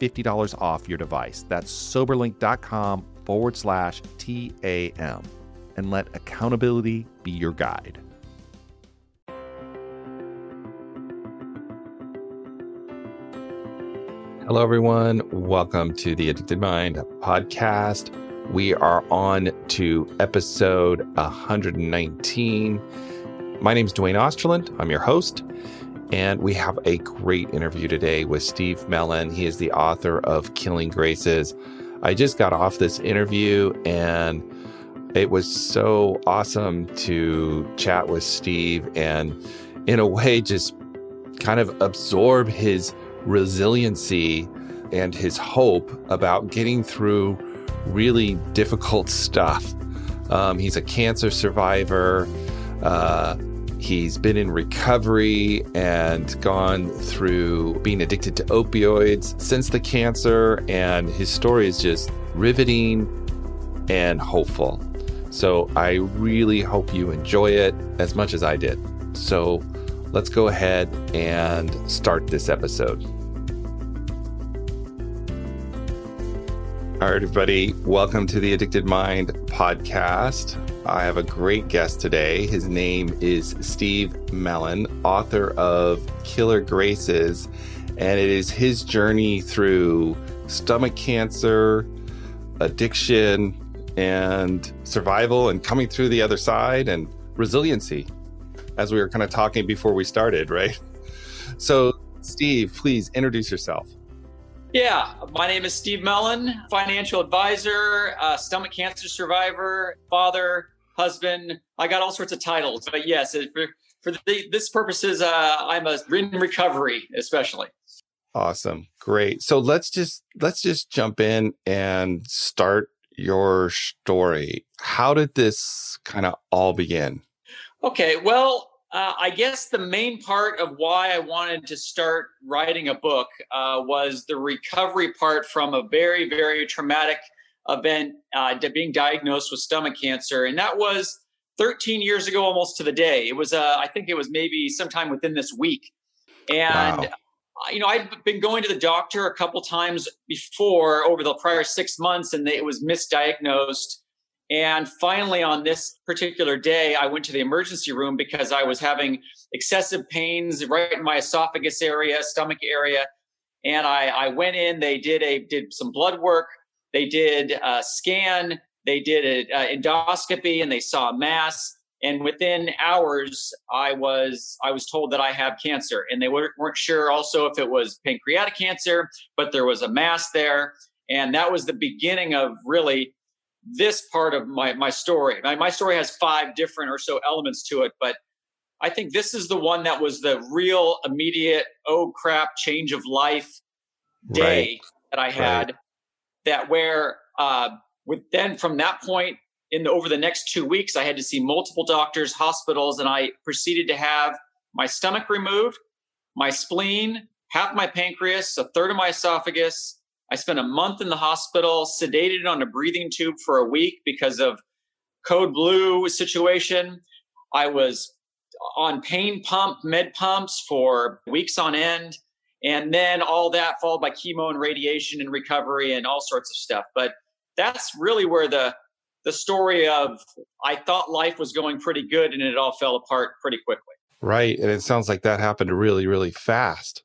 $50 off your device. That's soberlink.com forward slash TAM. And let accountability be your guide. Hello, everyone. Welcome to the Addicted Mind podcast. We are on to episode 119. My name is Duane Osterlind. I'm your host. And we have a great interview today with Steve Melen. He is the author of Killing Graces. I just got off this interview and it was so awesome to chat with Steve and, in a way, just kind of absorb his resiliency and his hope about getting through really difficult stuff. Um, he's a cancer survivor. Uh, he's been in recovery and gone through being addicted to opioids since the cancer. And his story is just riveting and hopeful. So I really hope you enjoy it as much as I did. So let's go ahead and start this episode. All right, everybody, welcome to the Addicted Mind podcast. I have a great guest today. His name is Steve Melen, author of Killer Graces, and it is his journey through stomach cancer, addiction, and survival, and coming through the other side and resiliency, as we were kind of talking before we started, right? So, Steve, please introduce yourself. Yeah, my name is Steve Melen, financial advisor, uh, stomach cancer survivor, father, husband. I got all sorts of titles, but yes, for for the, this purposes, uh, I'm a in recovery, especially. Awesome, great. So let's just let's just jump in and start your story. How did this kind of all begin? Okay, well, uh, I guess the main part of why I wanted to start writing a book uh, was the recovery part from a very, very traumatic event, uh, being diagnosed with stomach cancer, and that was 13 years ago, almost to the day. It was, uh, I think, it was maybe sometime within this week, and. Wow. You know, I'd been going to the doctor a couple times before over the prior six months, and it was misdiagnosed and finally, on this particular day, I went to the emergency room because I was having excessive pains right in my esophagus area, stomach area. And I, I went in, they did a, did some blood work. They did a scan. They did an endoscopy and they saw a mass. And within hours, I was, I was told that I have cancer and they weren't, weren't sure also if it was pancreatic cancer, but there was a mass there. And that was the beginning of really this part of my my story. My, my story has five different or so elements to it, but I think this is the one that was the real immediate oh crap change of life day right. that I had. Right. That where uh, with then from that point in the, over the next two weeks, I had to see multiple doctors, hospitals, and I proceeded to have my stomach removed, my spleen, half my pancreas, a third of my esophagus, I spent a month in the hospital, sedated on a breathing tube for a week because of code blue situation. I was on pain pump, med pumps for weeks on end. And then all that followed by chemo and radiation and recovery and all sorts of stuff. But that's really where the the story of I thought life was going pretty good and it all fell apart pretty quickly. Right. And it sounds like that happened really, really fast.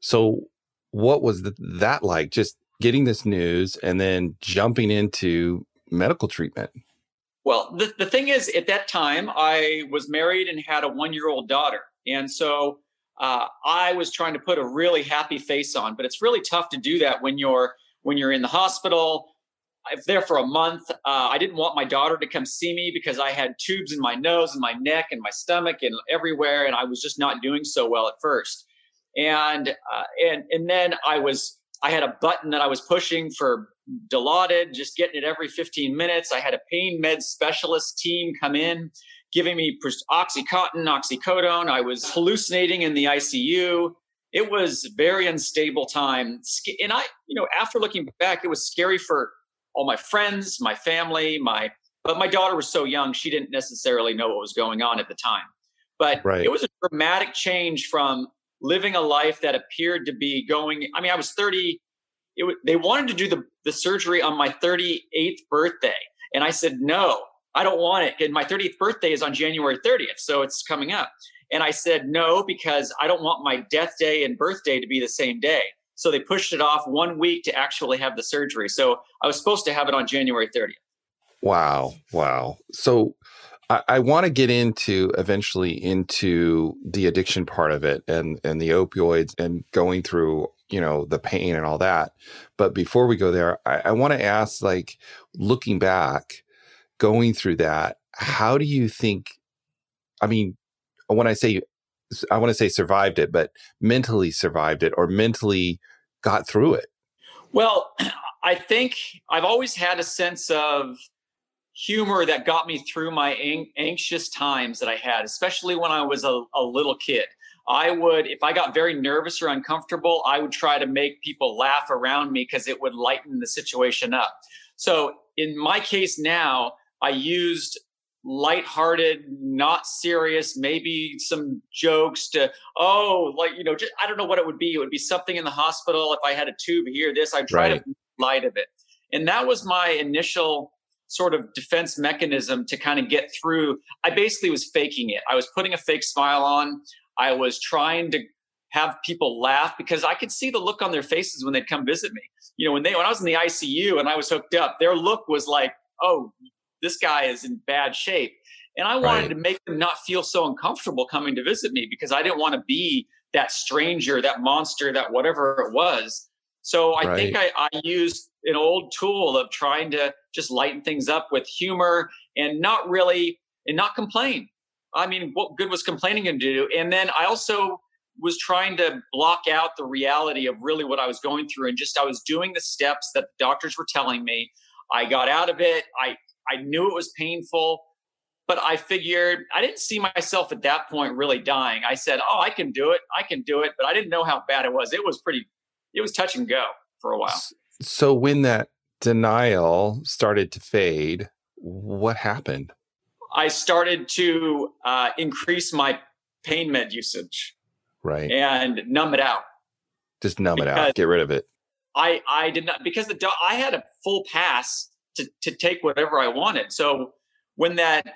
So, what was that like? Just getting this news and then jumping into medical treatment? Well, the, the thing is, at that time, I was married and had a one year old daughter. And so uh, I was trying to put a really happy face on, but it's really tough to do that when you're when you're in the hospital. I was there for a month. Uh, I didn't want my daughter to come see me because I had tubes in my nose and my neck and my stomach and everywhere, and I was just not doing so well at first. And uh, and and then I was I had a button that I was pushing for Dilaudid, just getting it every 15 minutes. I had a pain med specialist team come in, giving me Oxycontin, oxycodone. I was hallucinating in the ICU. It was very unstable time. And I, you know, after looking back, it was scary for all my friends, my family, my, but my daughter was so young, she didn't necessarily know what was going on at the time. But right. it was a dramatic change from living a life that appeared to be going. I mean, I was 30. It, they wanted to do the, the surgery on my 38th birthday. And I said, no, I don't want it. And my 30th birthday is on January 30th. So it's coming up. And I said, no, because I don't want my death day and birthday to be the same day. So they pushed it off one week to actually have the surgery. So I was supposed to have it on January 30th. Wow. Wow. So I, I want to get into eventually into the addiction part of it and and the opioids and going through you know the pain and all that. But before we go there, I, I want to ask, like, looking back, going through that, how do you think? I mean, when I say I want to say survived it, but mentally survived it or mentally got through it? Well, I think I've always had a sense of humor that got me through my ang- anxious times that I had, especially when I was a, a little kid. I would, if I got very nervous or uncomfortable, I would try to make people laugh around me because it would lighten the situation up. So in my case now, I used lighthearted, not serious, maybe some jokes to, oh, like, you know, just, I don't know what it would be. It would be something in the hospital. If I had a tube here, this, I'd try right. to light of it. And that was my initial sort of defense mechanism to kind of get through. I basically was faking it. I was putting a fake smile on. I was trying to have people laugh because I could see the look on their faces when they'd come visit me. You know, when they when I was in the ICU and I was hooked up, their look was like, "Oh, this guy is in bad shape." And I wanted right. to make them not feel so uncomfortable coming to visit me because I didn't want to be that stranger, that monster, that whatever it was. So I right. think I, I used an old tool of trying to just lighten things up with humor and not really and not complain. I mean, what good was complaining going to do? And then I also was trying to block out the reality of really what I was going through and just I was doing the steps that the doctors were telling me. I got out of it. I I knew it was painful, but I figured I didn't see myself at that point really dying. I said, "Oh, I can do it. I can do it." But I didn't know how bad it was. It was pretty it was touch and go for a while. So when that denial started to fade, what happened? I started to uh, increase my pain med usage. Right. And numb it out. Just numb it out. Get rid of it. I, I did not because the I had a full pass to, to take whatever I wanted. So when that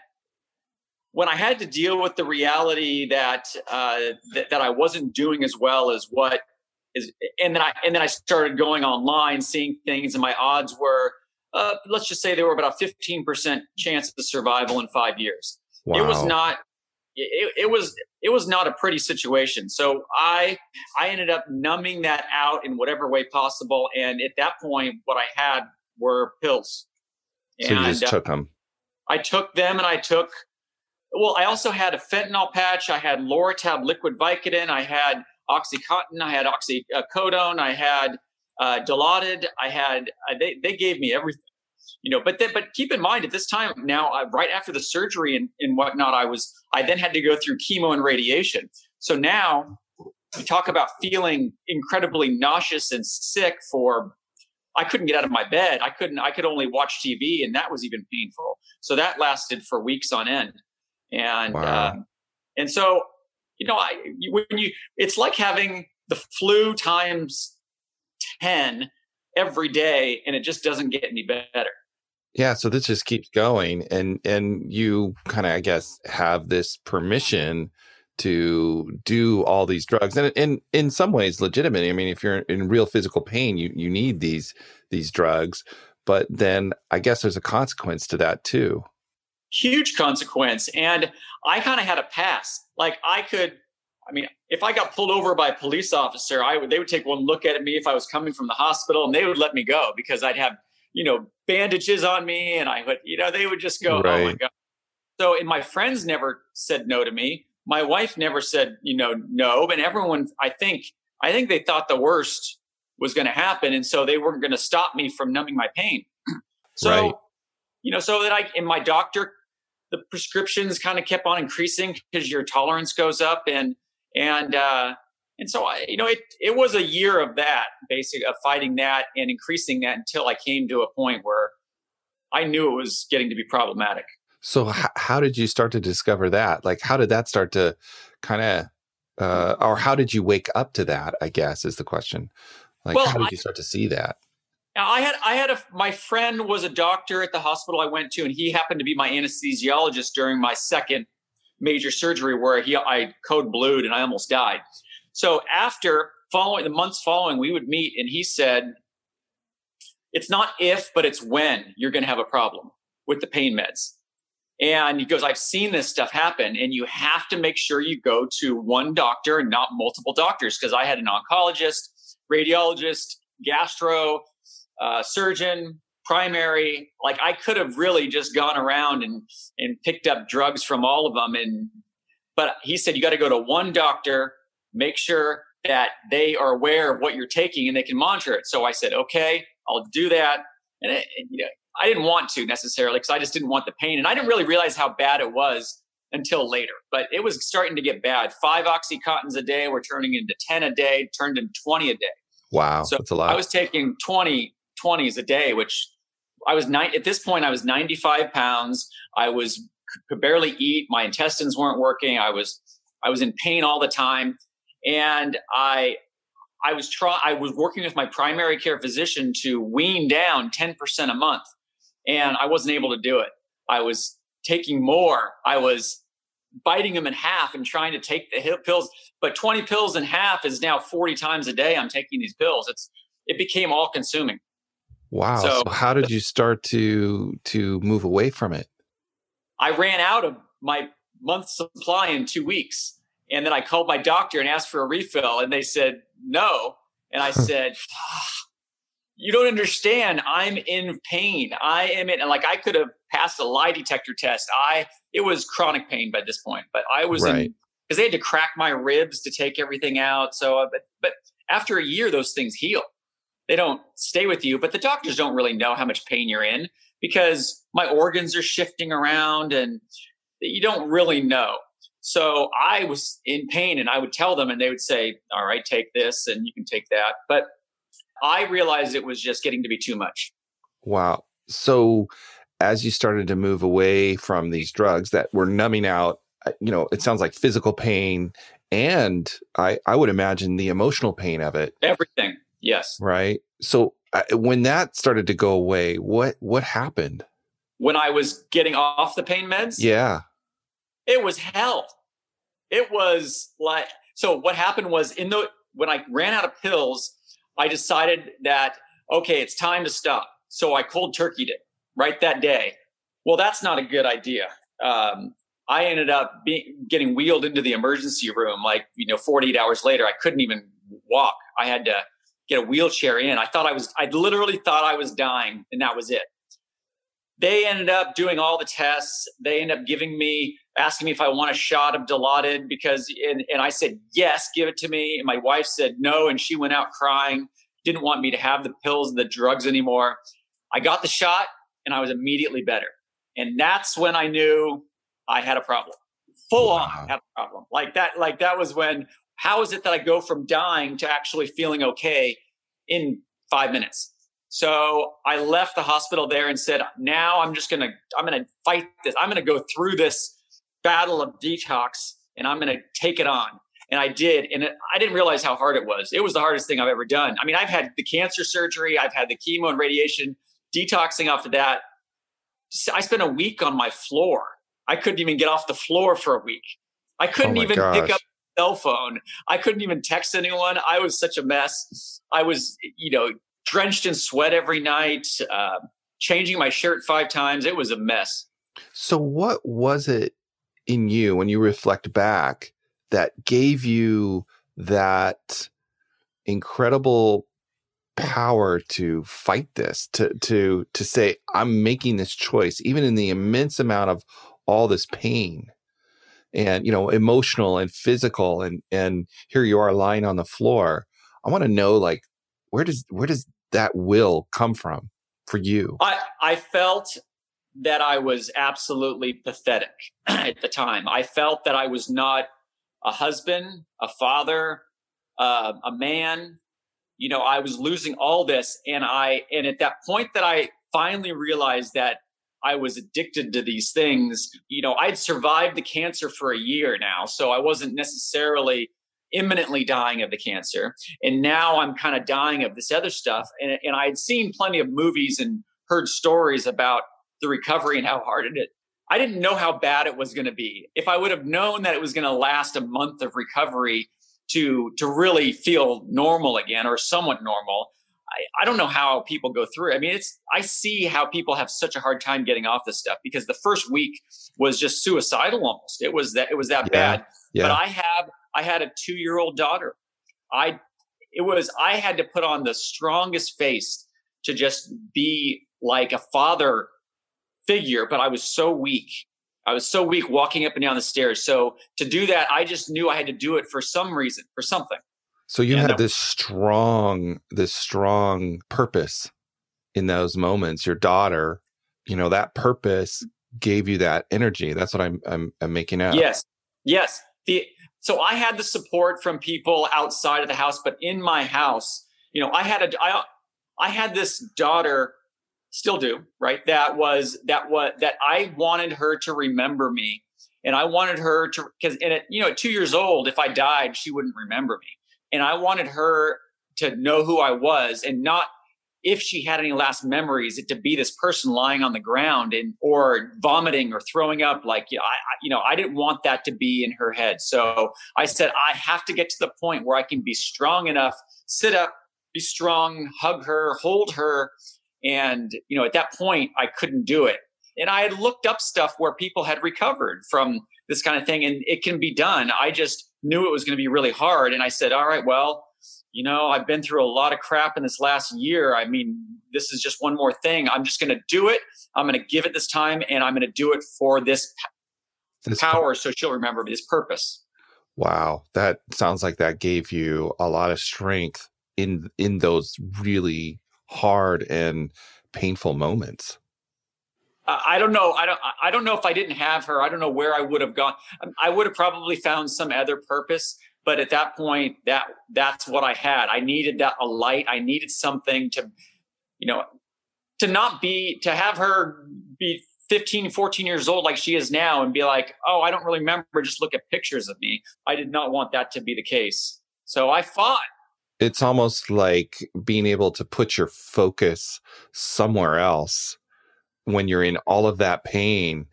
when I had to deal with the reality that, uh, that that I wasn't doing as well as what is and then I and then I started going online, seeing things, and my odds were uh, let's just say they were about a fifteen percent chance of survival in five years. Wow. It was not. It, it was it was not a pretty situation. So I I ended up numbing that out in whatever way possible, and at that point, what I had were pills. So and, you just took them. I took them, and I took. Well, I also had a fentanyl patch. I had Lortab liquid Vicodin. I had OxyContin, I had oxycodone, I had uh, Dilaudid, I had uh, they they gave me everything, you know. But then, but keep in mind at this time now, uh, right after the surgery and, and whatnot, I was I then had to go through chemo and radiation. So now we talk about feeling incredibly nauseous and sick for I couldn't get out of my bed. I couldn't. I could only watch TV, and that was even painful. So that lasted for weeks on end, and wow. um, and so you know, I, when you, it's like having the flu times 10 every day and it just doesn't get any better. Yeah, so this just keeps going and and you kind of I guess have this permission to do all these drugs. And in in some ways legitimate i mean if you're in real physical pain you you need these these drugs. But then i guess there's a consequence to that too. Huge consequence. And i kind of had a pass. Like i could i mean if i got pulled over by a police officer i would they would take one look at me if i was coming from the hospital and they would let me go because i'd have you know bandages on me and i would you know they would just go right. oh my god. So and my friends never said no to me my wife never said, you know, no, but everyone, I think, I think they thought the worst was going to happen. And so they weren't going to stop me from numbing my pain. so, right. you know, so that I, and my doctor, the prescriptions kind of kept on increasing because your tolerance goes up. And, and, uh, and so I, you know, it, it was a year of that, basically of fighting that and increasing that until I came to a point where I knew it was getting to be problematic. So h- how did you start to discover that? Like, how did that start to kind of, uh, or how did you wake up to that? I guess is the question. Like, well, how did I, you start to see that? I had, I had a, my friend was a doctor at the hospital I went to, and he happened to be my anesthesiologist during my second major surgery where he, I code blued and I almost died. So after following the months following, we would meet, and he said, "It's not if, but it's when you're going to have a problem with the pain meds." And he goes, I've seen this stuff happen, and you have to make sure you go to one doctor and not multiple doctors. Because I had an oncologist, radiologist, gastro, uh, surgeon, primary. Like I could have really just gone around and and picked up drugs from all of them. And but he said you got to go to one doctor, make sure that they are aware of what you're taking and they can monitor it. So I said, okay, I'll do that. And it, you know, I didn't want to necessarily because I just didn't want the pain. And I didn't really realize how bad it was until later. But it was starting to get bad. Five Oxycontins a day were turning into 10 a day, turned into 20 a day. Wow. So that's a lot. I was taking 20 20s a day, which I was nine at this point, I was 95 pounds. I was could barely eat. My intestines weren't working. I was I was in pain all the time. And I I was trying I was working with my primary care physician to wean down 10% a month and I wasn't able to do it. I was taking more. I was biting them in half and trying to take the pills, but 20 pills in half is now 40 times a day I'm taking these pills. It's it became all consuming. Wow. So, so how did you start to to move away from it? I ran out of my month supply in 2 weeks. And then I called my doctor and asked for a refill and they said no. And I said, you don't understand. I'm in pain. I am in, and like I could have passed a lie detector test. I, it was chronic pain by this point, but I was right. in, because they had to crack my ribs to take everything out. So, uh, but, but after a year, those things heal. They don't stay with you, but the doctors don't really know how much pain you're in because my organs are shifting around and you don't really know. So I was in pain and I would tell them and they would say, all right, take this and you can take that. But I realized it was just getting to be too much. Wow. So as you started to move away from these drugs that were numbing out, uh, you know, it sounds like physical pain and I I would imagine the emotional pain of it. Everything. Yes. Right. So uh, when that started to go away, what what happened? When I was getting off the pain meds? Yeah. It was hell. It was like so what happened was in the when I ran out of pills, I decided that, okay, it's time to stop. So I cold turkeyed it right that day. Well, that's not a good idea. Um, I ended up being, getting wheeled into the emergency room like, you know, 48 hours later. I couldn't even walk. I had to get a wheelchair in. I thought I was, I literally thought I was dying, and that was it. They ended up doing all the tests. They ended up giving me asking me if I want a shot of Dilaudid because, and, and I said, yes, give it to me. And my wife said no. And she went out crying, didn't want me to have the pills, the drugs anymore. I got the shot and I was immediately better. And that's when I knew I had a problem. Full wow. on had a problem. Like that, like that was when, how is it that I go from dying to actually feeling okay in five minutes? So I left the hospital there and said, now I'm just going to, I'm going to fight this. I'm going to go through this battle of detox and I'm going to take it on. And I did. And it, I didn't realize how hard it was. It was the hardest thing I've ever done. I mean, I've had the cancer surgery, I've had the chemo and radiation, detoxing after that. I spent a week on my floor. I couldn't even get off the floor for a week. I couldn't oh even gosh. pick up a cell phone. I couldn't even text anyone. I was such a mess. I was, you know, drenched in sweat every night, uh, changing my shirt five times. It was a mess. So, what was it in you when you reflect back that gave you that incredible power to fight this to to to say i'm making this choice even in the immense amount of all this pain and you know emotional and physical and and here you are lying on the floor i want to know like where does where does that will come from for you i i felt that i was absolutely pathetic at the time i felt that i was not a husband a father uh, a man you know i was losing all this and i and at that point that i finally realized that I was addicted to these things. You know, I'd survived the cancer for a year now, so I wasn't necessarily imminently dying of the cancer. And now I'm kind of dying of this other stuff. And, and I had seen plenty of movies and heard stories about the recovery and how hard it is. I didn't know how bad it was going to be. If I would have known that it was going to last a month of recovery to to really feel normal again or somewhat normal, I, I don't know how people go through it. I mean, it's I see how people have such a hard time getting off this stuff because the first week was just suicidal almost. It was that it was that yeah, bad. Yeah. But I have I had a two year old daughter. I it was I had to put on the strongest face to just be like a father figure, but I was so weak. I was so weak walking up and down the stairs. So to do that, I just knew I had to do it for some reason, for something. So you had uh, this strong, this strong purpose in those moments. Your daughter, you know, that purpose gave you that energy. That's what I'm I'm, I'm making out. Yes, yes. The so I had the support from people outside of the house, but in my house, you know, I had a I I had this daughter, still do, right? That was that was that I wanted her to remember me, and I wanted her to because and it, you know, at two years old, if I died, she wouldn't remember me and I wanted her to know who I was and not if she had any last memories it to be this person lying on the ground and or vomiting or throwing up like you know, I, you know I didn't want that to be in her head so I said I have to get to the point where I can be strong enough sit up be strong hug her hold her and you know at that point I couldn't do it and I had looked up stuff where people had recovered from this kind of thing and it can be done I just knew it was going to be really hard. And I said, all right, well, you know, I've been through a lot of crap in this last year. I mean, this is just one more thing. I'm just going to do it. I'm going to give it this time and I'm going to do it for this, this power so she'll remember this purpose. Wow, that sounds like that gave you a lot of strength in in those really hard and painful moments. I don't know. I don't. I don't know if I didn't have her. I don't know where I would have gone. I would have probably found some other purpose. But at that point, that that's what I had. I needed that a light. I needed something to, you know, to not be to have her be 15, 14 years old like she is now and be like, oh, I don't really remember. Just look at pictures of me. I did not want that to be the case. So I fought. It's almost like being able to put your focus somewhere else when you're in all of that pain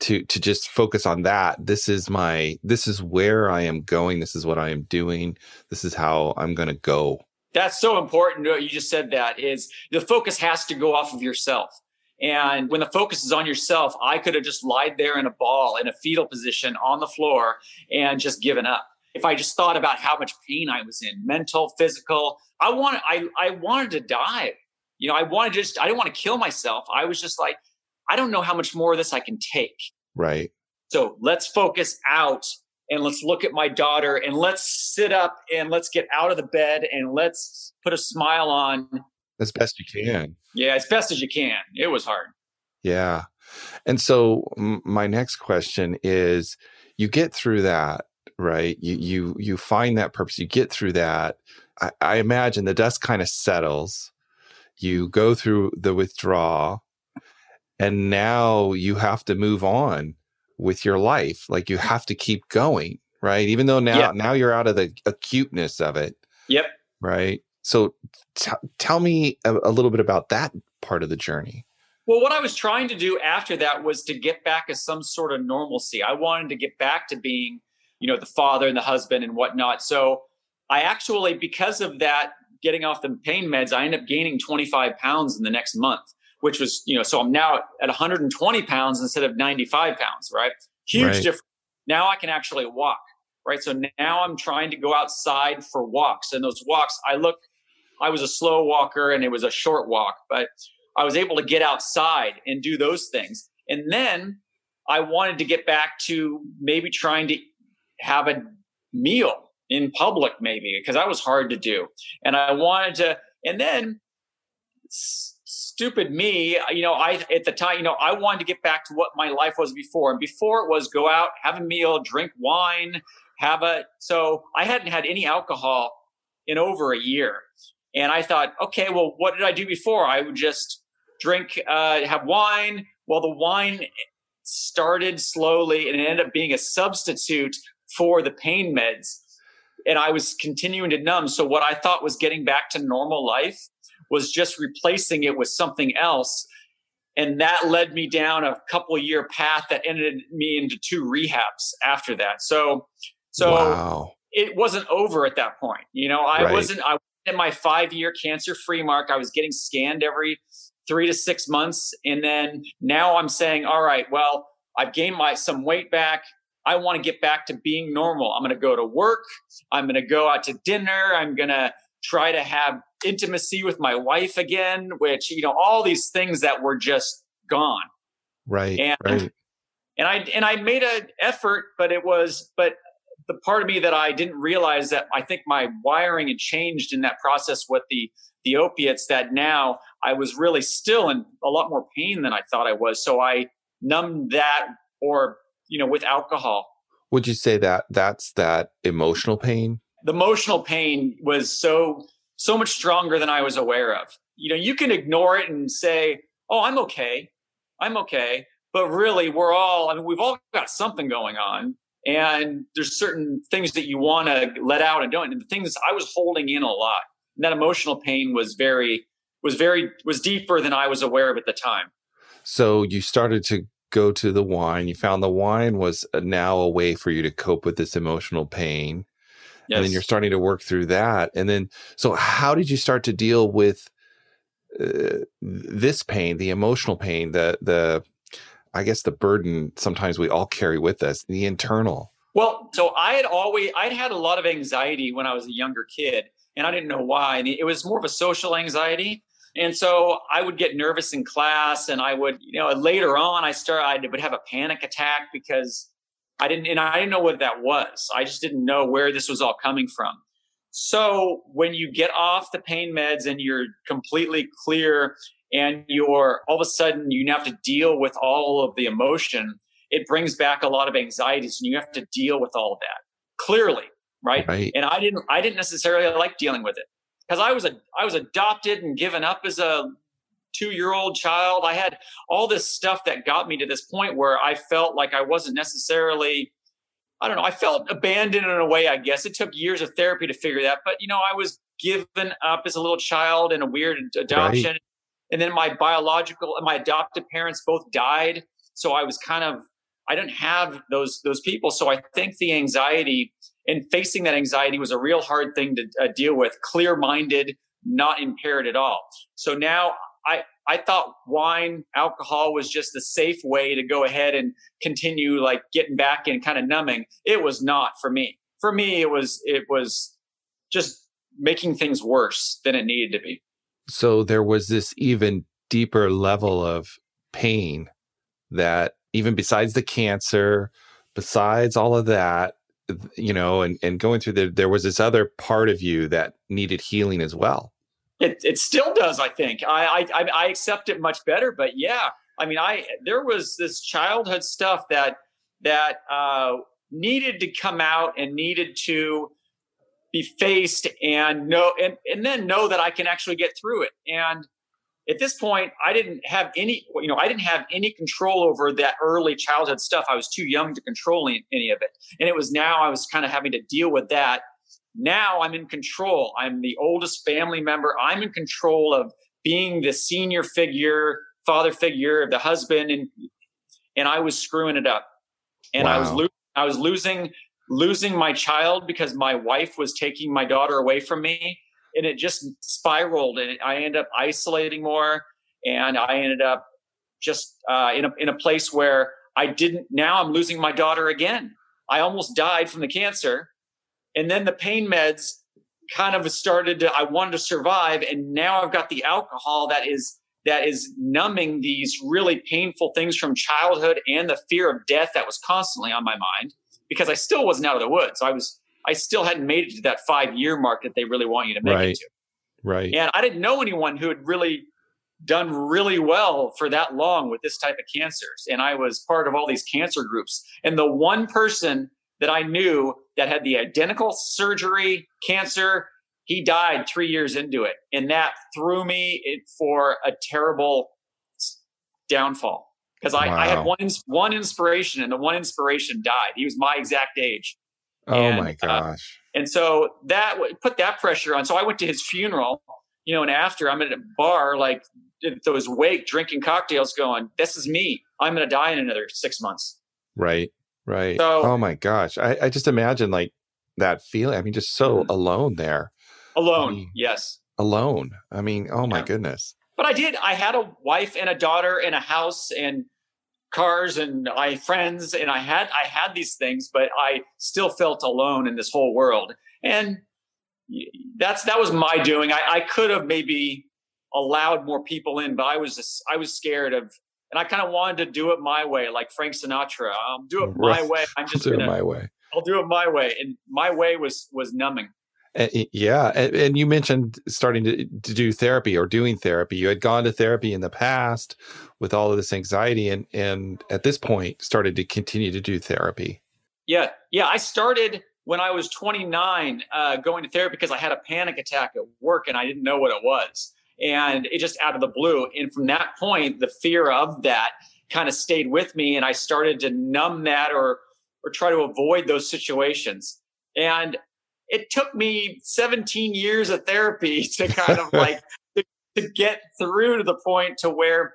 to to just focus on that this is my this is where i am going this is what i am doing this is how i'm going to go. That's so important you just said that is the focus has to go off of yourself. And when the focus is on yourself i could have just lied there in a ball in a fetal position on the floor and just given up. If i just thought about how much pain i was in mental physical i wanted i i wanted to die. You know, I wanted to just, I didn't want to kill myself. I was just like, I don't know how much more of this I can take. Right. So let's focus out and let's look at my daughter and let's sit up and let's get out of the bed and let's put a smile on. As best you can. Yeah, as best as you can. It was hard. Yeah. And so my next question is you get through that, right? You you you find that purpose, you get through that. I, I imagine the dust kind of settles you go through the withdrawal and now you have to move on with your life. Like you have to keep going right? Even though now yep. now you're out of the acuteness of it yep. right? So t- tell me a, a little bit about that part of the journey. Well what i was trying to do after that was to get back to some sort of normalcy. I wanted to get back to being you know the father and the husband and whatnot. So I actually, because of that, getting off the pain meds, I ended up gaining 25 pounds in the next month, which was you know so I'm now at 120 pounds instead of 95 pounds. Right, huge right. difference. Now I can actually walk. Right, so now I'm trying to go outside for walks, and those walks I look. I was a slow walker and it was a short walk, but I was able to get outside and do those things. And then I wanted to get back to maybe trying to have a meal in public, maybe because that was hard to do. And I wanted to, and then stupid me, you know, I, at the time, you know, I wanted to get back to what my life was before. And before it was go out, have a meal, drink wine, have a, so I hadn't had any alcohol in over a year. And I thought, okay, well, what did I do before? I would just drink, uh, have wine. Well, the wine started slowly and it ended up being a substitute for the pain meds. And I was continuing to numb. So what I thought was getting back to normal life was just replacing it with something else. And that led me down a couple year path that ended me into two rehabs after that. So, so wow. it wasn't over at that point. You know, I right. wasn't, I was in my five year cancer free mark. I was getting scanned every three to six months. And then now I'm saying, all right, well, I've gained my some weight back. I want to get back to being normal. I'm going to go to work. I'm going to go out to dinner. I'm going to try to have intimacy with my wife again, which, you know, all these things that were just gone. Right. And, right. and I, and I made an effort, but it was, but the part of me that I didn't realize that I think my wiring had changed in that process with the the opiates that now I was really still in a lot more pain than I thought I was. So I numbed that or, you know, with alcohol. Would you say that that's that emotional pain? The emotional pain was so, so much stronger than I was aware of. You know, you can ignore it and say, oh, I'm okay. I'm okay. But really, we're all, I mean, we've all got something going on. And there's certain things that you want to let out and don't. And the things I was holding in a lot and that emotional pain was very was very was deeper than I was aware of at the time. So you started to go to the wine. You found the wine was uh, now a way for you to cope with this emotional pain. Yes. And then you're starting to work through that. And then, so how did you start to deal with uh, this pain, the emotional pain, the, the, I guess the burden sometimes we all carry with us, the internal? Well, so I had always, I'd had a lot of anxiety when I was a younger kid and I didn't know why. And it was more of a social anxiety. And so I would get nervous in class and I would, you know, later on I started, I would have a panic attack because I didn't, and I didn't know what that was. I just didn't know where this was all coming from. So when you get off the pain meds and you're completely clear and you're all of a sudden you have to deal with all of the emotion, it brings back a lot of anxieties and you have to deal with all of that clearly right? right? And I didn't I didn't necessarily like dealing with it because I was a I was adopted and given up as a two year old child. I had all this stuff that got me to this point where I felt like I wasn't necessarily I don't know. I felt abandoned in a way. I guess it took years of therapy to figure that, but you know, I was given up as a little child in a weird adoption. Right. And then my biological and my adopted parents both died. So I was kind of I didn't have those those people. So I think the anxiety and facing that anxiety was a real hard thing to uh, deal with. Clear minded, not impaired at all. So now I I thought wine, alcohol was just the safe way to go ahead and continue like getting back and kind of numbing. It was not for me. For me, it was it was just making things worse than it needed to be. So there was this even deeper level of pain that even besides the cancer, besides all of that, you know, and, and going through the, there was this other part of you that needed healing as well. It, it still does, I think. I, I, I accept it much better, but yeah, I mean, I, there was this childhood stuff that, that, uh, needed to come out and needed to be faced and know, and, and then know that I can actually get through it. And, at this point i didn't have any you know i didn't have any control over that early childhood stuff i was too young to control any of it and it was now i was kind of having to deal with that now i'm in control i'm the oldest family member i'm in control of being the senior figure father figure of the husband and and i was screwing it up and wow. i was lo- i was losing losing my child because my wife was taking my daughter away from me. And it just spiraled and I ended up isolating more. And I ended up just uh, in, a, in a place where I didn't, now I'm losing my daughter again. I almost died from the cancer. And then the pain meds kind of started to, I wanted to survive. And now I've got the alcohol that is, that is numbing these really painful things from childhood and the fear of death that was constantly on my mind because I still wasn't out of the woods. I was, I still hadn't made it to that five year mark that they really want you to make right. it to. Right. And I didn't know anyone who had really done really well for that long with this type of cancers. And I was part of all these cancer groups. And the one person that I knew that had the identical surgery, cancer, he died three years into it. And that threw me for a terrible downfall because I, wow. I, had one one inspiration, and the one inspiration died. He was my exact age. Oh and, my uh, gosh! Uh, and so that put that pressure on. So I went to his funeral, you know, and after I'm at a bar, like those wake drinking cocktails, going, "This is me. I'm going to die in another six months." Right. Right. So, oh my gosh! I, I just imagine like that feeling. I mean, just so mm-hmm. alone there. Alone. I mean, yes. Alone. I mean, oh my yeah. goodness but I did. I had a wife and a daughter and a house and cars and I friends and I had I had these things, but I still felt alone in this whole world. And that's that was my doing. I, I could have maybe allowed more people in, but I was just, I was scared of and I kind of wanted to do it my way, like Frank Sinatra. I'll do it my way. I'm just do gonna, it my way. I'll do it my way. And my way was was numbing. Yeah, and you mentioned starting to, to do therapy or doing therapy. You had gone to therapy in the past with all of this anxiety, and and at this point started to continue to do therapy. Yeah, yeah. I started when I was 29 uh, going to therapy because I had a panic attack at work and I didn't know what it was, and it just out of the blue. And from that point, the fear of that kind of stayed with me, and I started to numb that or or try to avoid those situations. And it took me 17 years of therapy to kind of like to, to get through to the point to where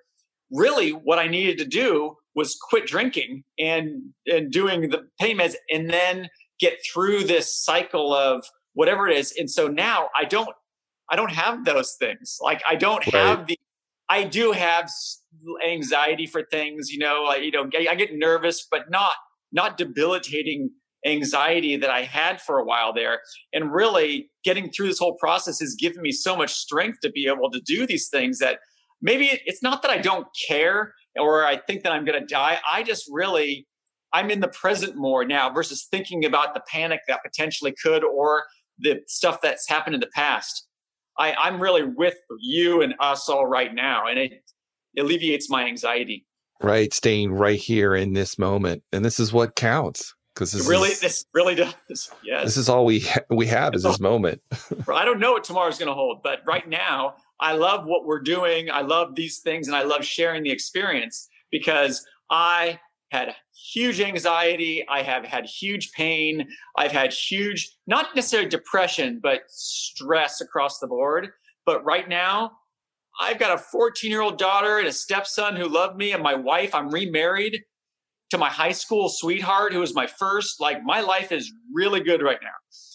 really what I needed to do was quit drinking and and doing the pain meds and then get through this cycle of whatever it is. And so now I don't I don't have those things. Like I don't right. have the I do have anxiety for things, you know, I, you know, I get nervous, but not not debilitating anxiety that I had for a while there. And really getting through this whole process has given me so much strength to be able to do these things that maybe it's not that I don't care or I think that I'm going to die. I just really, I'm in the present more now versus thinking about the panic that potentially could or the stuff that's happened in the past. I, I'm really with you and us all right now, and it alleviates my anxiety. Right, staying right here in this moment, and this is what counts because this really is, this really does yes. This is all we ha- we have is this moment. I don't know what tomorrow's going to hold but right now i love what we're doing i love these things and i love sharing the experience because i had huge anxiety i have had huge pain i've had huge not necessarily depression but stress across the board but right now i've got a 14 year old daughter and a stepson who love me and my wife i'm remarried to my high school sweetheart who was my first. Like my life is really good right now.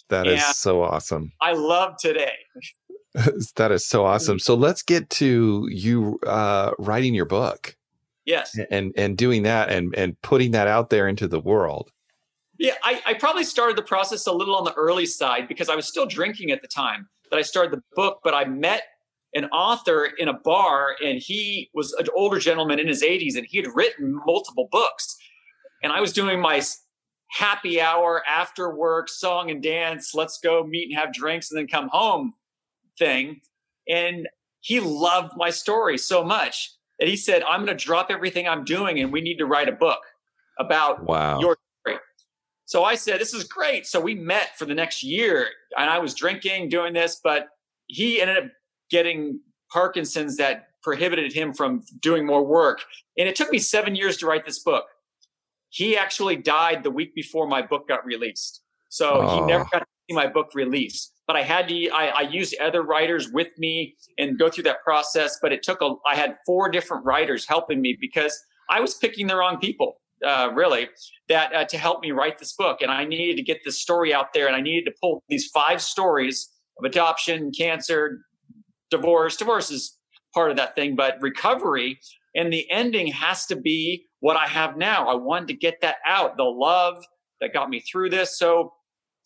That and is so awesome. I love today. that is so awesome. So let's get to you uh, writing your book. Yes. And and doing that and and putting that out there into the world. Yeah, I, I probably started the process a little on the early side because I was still drinking at the time that I started the book, but I met an author in a bar and he was an older gentleman in his 80s and he had written multiple books and I was doing my happy hour after work song and dance, let's go meet and have drinks and then come home thing. And he loved my story so much that he said, I'm going to drop everything I'm doing and we need to write a book about wow. your story. So I said, This is great. So we met for the next year and I was drinking, doing this, but he ended up getting Parkinson's that prohibited him from doing more work. And it took me seven years to write this book he actually died the week before my book got released. So oh. he never got to see my book released. But I had to, I, I, used other writers with me and go through that process. But it took a, I had four different writers helping me because I was picking the wrong people. uh, really, that uh, to help me write this book. And I needed to get this story out there, and I needed to pull these five stories of adoption, cancer, divorce. Divorce is part of that thing, but recovery and the ending has to be what I have now. I wanted to get that out, the love that got me through this. So,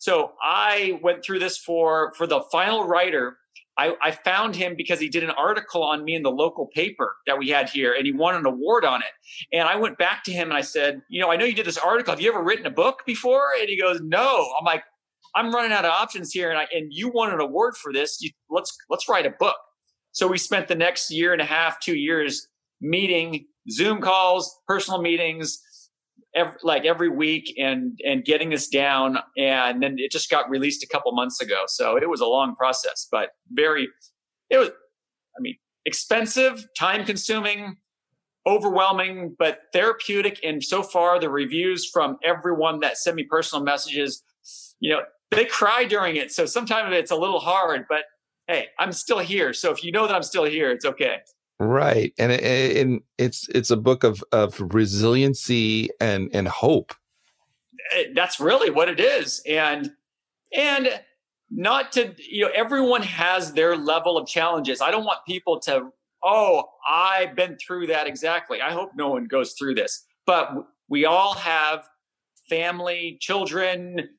so I went through this for for the final writer I, I, found him because he did an article on me in the local paper that we had here and he won an award on it. And I went back to him and I said, You know, I know you did this article. Have you ever written a book before? And he goes, No. I'm like, I'm running out of options here and I and you won an award for this. You, let's let's write a book. So we spent the next year and a half, two years meeting, Zoom calls, personal meetings, every, like every week and and getting this down and then it just got released a couple months ago. So it was a long process but very it was i mean expensive time consuming overwhelming but therapeutic. And so far the reviews from everyone that sent me personal messages you know they cry during it. So sometimes it's a little hard but hey i'm still here. So if you know that i'm still here it's okay Right. And, and it's it's a book of of resiliency and and hope. Eh, that's really what it is. And and not to you know everyone has their level of challenges. I don't want people to oh, I've been through that exactly. I hope no one goes through this. But we all have family, children,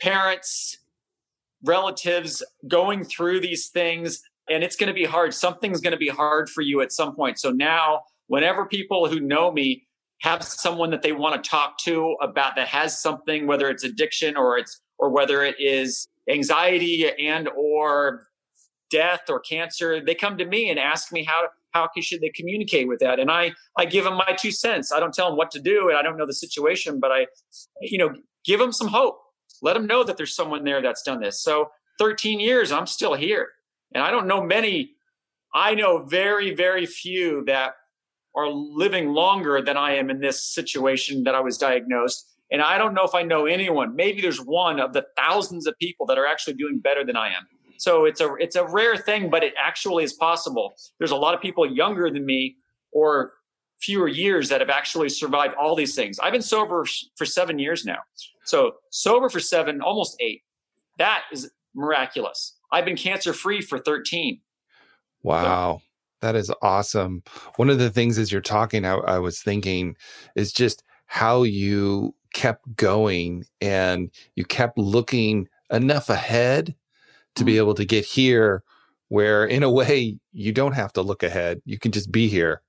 parents, relatives going through these things and it's going to be hard. Something's going to be hard for you at some point. So now, whenever people who know me have someone that they want to talk to about that has something, whether it's addiction or it's or whether it is anxiety and or death or cancer, they come to me and ask me how how should they communicate with that? And i i give them my two cents. I don't tell them what to do and i don't know the situation but i you know give them some hope. Let them know that there's someone there that's done this. So 13 years i'm still here and I don't know many, I know very, very few that are living longer than I am in this situation that I was diagnosed. And I don't know if I know anyone. Maybe there's one of the thousands of people that are actually doing better than I am. So it's a it's a rare thing, but it actually is possible. There's a lot of people younger than me or fewer years that have actually survived all these things. I've been sober for seven years now. So sober for seven, almost eight. That is miraculous. I've been cancer free for 13. Wow. So. That is awesome. One of the things as you're talking, I, I was thinking is just how you kept going and you kept looking enough ahead to be mm-hmm. able to get here where in a way you don't have to look ahead you can just be here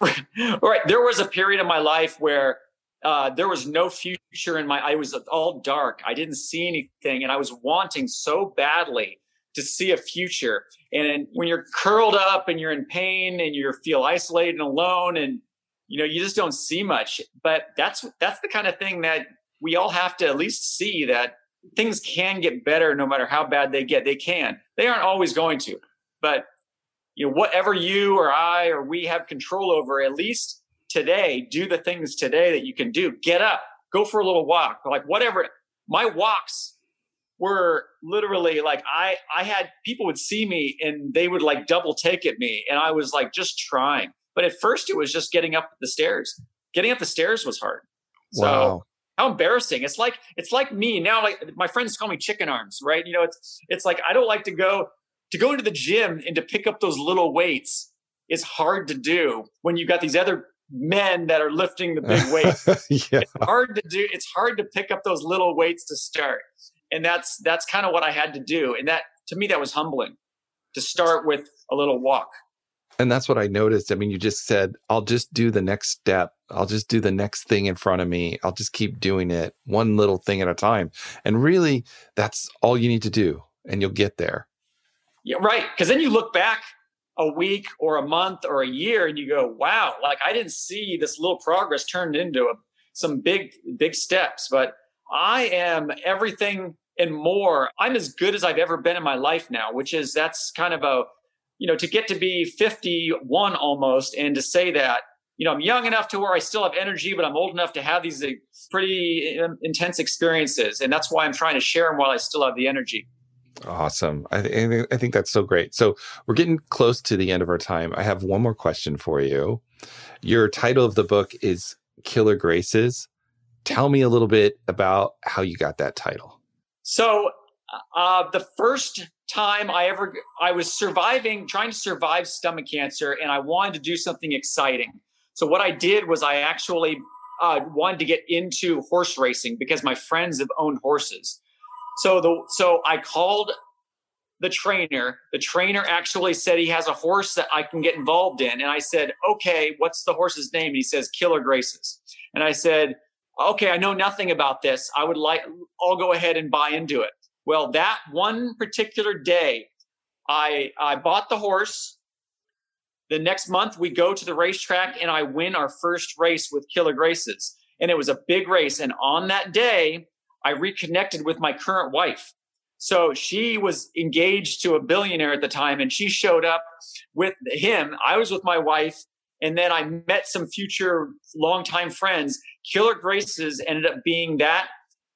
right there was a period in my life where uh, there was no future in my i was all dark i didn't see anything and i was wanting so badly to see a future. And when you're curled up and you're in pain and you feel isolated and alone and you know, you just don't see much. But that's that's the kind of thing that we all have to at least see that things can get better no matter how bad they get. They can. They aren't always going to. But you know, whatever you or I or we have control over, at least today, do the things today that you can do. Get up, go for a little walk, like whatever. My walks were literally like I I had people would see me and they would like double take at me and I was like just trying. But at first it was just getting up the stairs. Getting up the stairs was hard. So wow. how embarrassing. It's like it's like me now like my friends call me chicken arms, right? You know, it's it's like I don't like to go to go into the gym and to pick up those little weights is hard to do when you've got these other men that are lifting the big weights. yeah. It's hard to do. It's hard to pick up those little weights to start and that's that's kind of what I had to do. And that to me that was humbling to start with a little walk. And that's what I noticed. I mean, you just said, I'll just do the next step. I'll just do the next thing in front of me. I'll just keep doing it one little thing at a time. And really, that's all you need to do, and you'll get there. Yeah, right. Because then you look back a week or a month or a year and you go, wow, like I didn't see this little progress turned into a, some big, big steps. But I am everything and more. I'm as good as I've ever been in my life now, which is that's kind of a, you know, to get to be 51 almost and to say that, you know, I'm young enough to where I still have energy, but I'm old enough to have these pretty um, intense experiences. And that's why I'm trying to share them while I still have the energy. Awesome. I, th- I think that's so great. So we're getting close to the end of our time. I have one more question for you. Your title of the book is Killer Graces. Tell me a little bit about how you got that title. So, uh, the first time I ever, I was surviving, trying to survive stomach cancer, and I wanted to do something exciting. So, what I did was I actually uh, wanted to get into horse racing because my friends have owned horses. So the so I called the trainer. The trainer actually said he has a horse that I can get involved in. And I said, okay, what's the horse's name? And he says, Killer Graces. And I said, okay, I know nothing about this. I would like, I'll go ahead and buy into it. Well, that one particular day, I, I bought the horse. The next month, we go to the racetrack and I win our first race with Killer Graces. And it was a big race. And on that day, I reconnected with my current wife. So she was engaged to a billionaire at the time and she showed up with him. I was with my wife and then I met some future longtime friends. Killer Graces ended up being that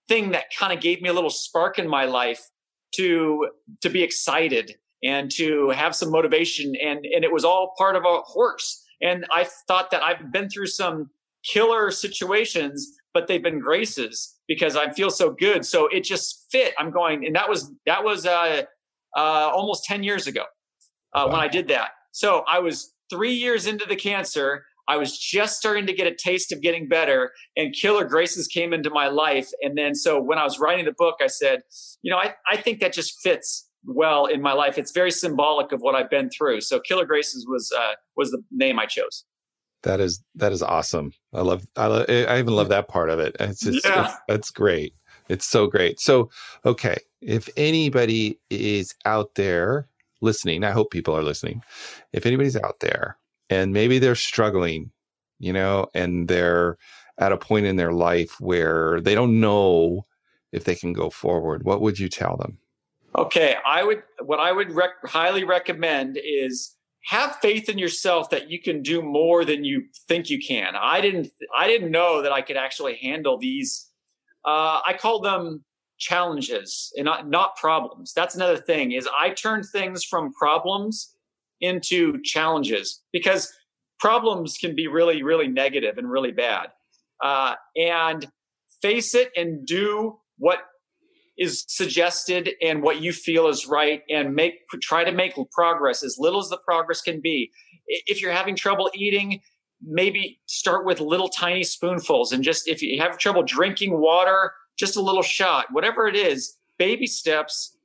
thing that kind of gave me a little spark in my life to to be excited and to have some motivation and and it was all part of a horse. And I thought that I've been through some killer situations, but they've been graces because I feel so good. So it just fit. I'm going, and that was that was uh, uh, almost ten years ago uh, wow. when I did that. So I was three years into the cancer. I was just starting to get a taste of getting better, and Killer Graces came into my life. And then, so when I was writing the book, I said, you know, I, I think that just fits well in my life. It's very symbolic of what I've been through. So Killer Graces was uh, was the name I chose. That is that is awesome. I love I, love, I even love that part of it. It's just yeah. it's, it's great. It's so great. So, okay, if anybody is out there listening, I hope people are listening. If anybody's out there and maybe they're struggling, you know, and they're at a point in their life where they don't know if they can go forward, what would you tell them? Okay, I would what I would rec- highly recommend is have faith in yourself that you can do more than you think you can. I didn't I didn't know that I could actually handle these uh, I call them challenges and not, not problems. That's another thing is I turn things from problems into challenges because problems can be really really negative and really bad. Uh, and face it and do what is suggested and what you feel is right and make try to make progress as little as the progress can be if you're having trouble eating maybe start with little tiny spoonfuls and just if you have trouble drinking water just a little shot whatever it is baby steps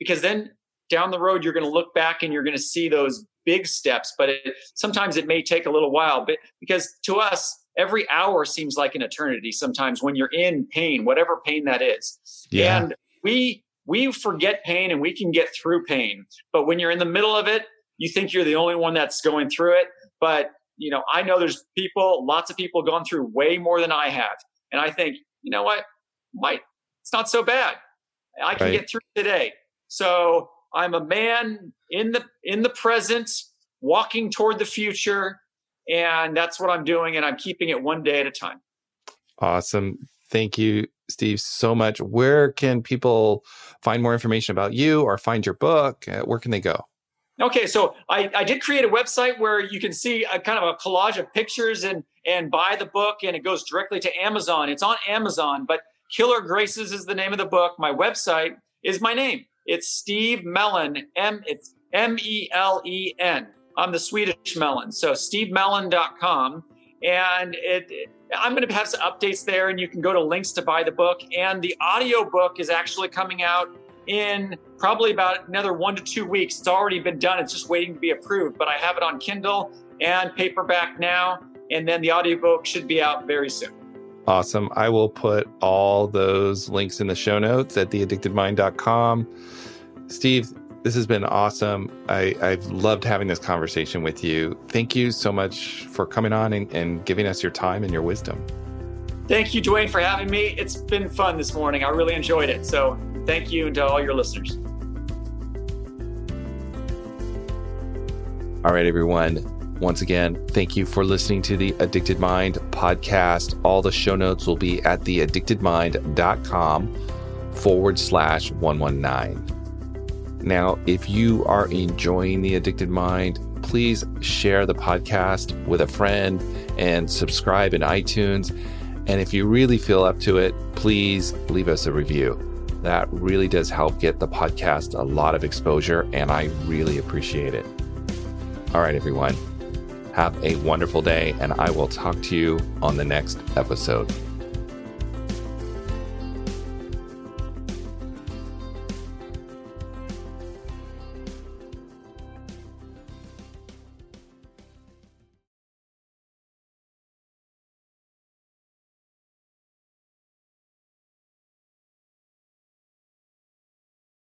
because then down the road you're going to look back and you're going to see those big steps but it, sometimes it may take a little while but because to us every hour seems like an eternity sometimes when you're in pain, whatever pain that is. Yeah. And we we forget pain and we can get through pain. But when you're in the middle of it, you think you're the only one that's going through it. But you know, I know there's people, lots of people gone through way more than I have. And I think, you know what? Might it's not so bad. I can right. get through today. So I'm a man in the in the present, walking toward the future, and that's what I'm doing, and I'm keeping it one day at a time. Awesome. Thank you, Steve, so much. Where can people find more information about you or find your book? Uh, where can they go? Okay, so I, I did create a website where you can see a kind of a collage of pictures and and buy the book, and it goes directly to Amazon. It's on Amazon, but Killer Graces is the name of the book. My website is my name. It's Steve Melen. M it's M E L E N. I'm the Swedish Melon. So stevemelen.com. And it, I'm going to have some updates there, and you can go to links to buy the book. And the audio book is actually coming out in probably about another one to two weeks. It's already been done, it's just waiting to be approved. But I have it on Kindle and paperback now, and then the audiobook should be out very soon. Awesome. I will put all those links in the show notes at theaddictedmind.com. Steve, this has been awesome. I, I've loved having this conversation with you. Thank you so much for coming on and, and giving us your time and your wisdom. Thank you, Duane, for having me. It's been fun this morning. I really enjoyed it. So thank you and to all your listeners. All right, everyone. Once again, thank you for listening to the Addicted Mind podcast. All the show notes will be at theaddictedmind.com forward slash 119. Now, if you are enjoying The Addicted Mind, please share the podcast with a friend and subscribe in iTunes. And if you really feel up to it, please leave us a review. That really does help get the podcast a lot of exposure, and I really appreciate it. All right, everyone. Have a wonderful day, and I will talk to you on the next episode.